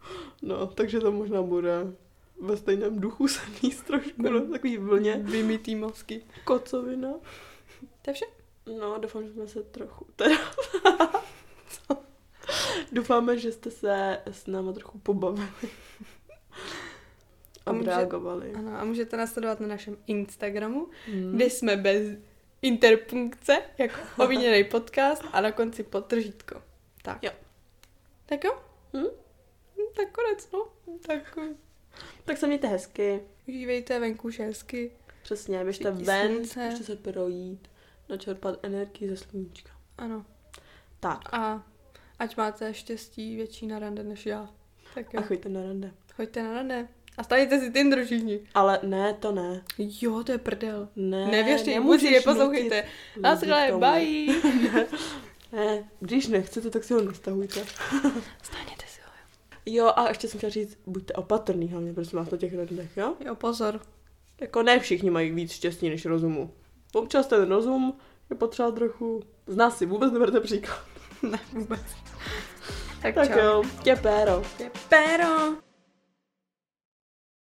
B: No, takže to možná bude ve stejném duchu se míst trošku, no, takový vlně.
A: Vymytý mozky.
B: Kocovina.
A: To je vše?
B: No, doufám, že jsme se trochu... Teda... Doufáme, že jste se s náma trochu pobavili.
A: A
B: A
A: může-. Ano, a můžete nás sledovat na našem Instagramu,
B: Hmm.
A: kde jsme bez interpunkce, jako ovíněný podcast a na konci potržítko. Tak.
B: Jo.
A: Tak jo?
B: Hm?
A: Hm, Tak konec, no. Tak eh,
B: Tak se mějte hezky.
A: užívejte venku už hezky.
B: Přesně, běžte ven, běžte se projít. načerpat energii ze sluníčka.
A: Ano.
B: Tak.
A: A ať máte štěstí větší na rande než já. Tak jo.
B: A choďte na rande.
A: Choďte na rande. A staňte si Tinder všichni.
B: Ale ne, to ne.
A: Jo, to je prdel.
B: Ne,
A: Nevěřte, nemůžete, neposlouchejte. Naschle, bye.
B: Ne, když nechcete, tak si ho nestahujte.
A: Staňte si ho.
B: Jo, a ještě jsem chtěla říct, buďte opatrný hlavně, prosím vás, na těch randech, jo?
A: Jo, pozor.
B: Jako ne všichni mají víc štěstí než rozumu. Občas ten rozum je potřeba trochu... Z nás si vůbec neberte příklad.
A: Ne, vůbec. Tak,
B: Tak
A: čau.
B: jo, tě péro.
A: Je péro.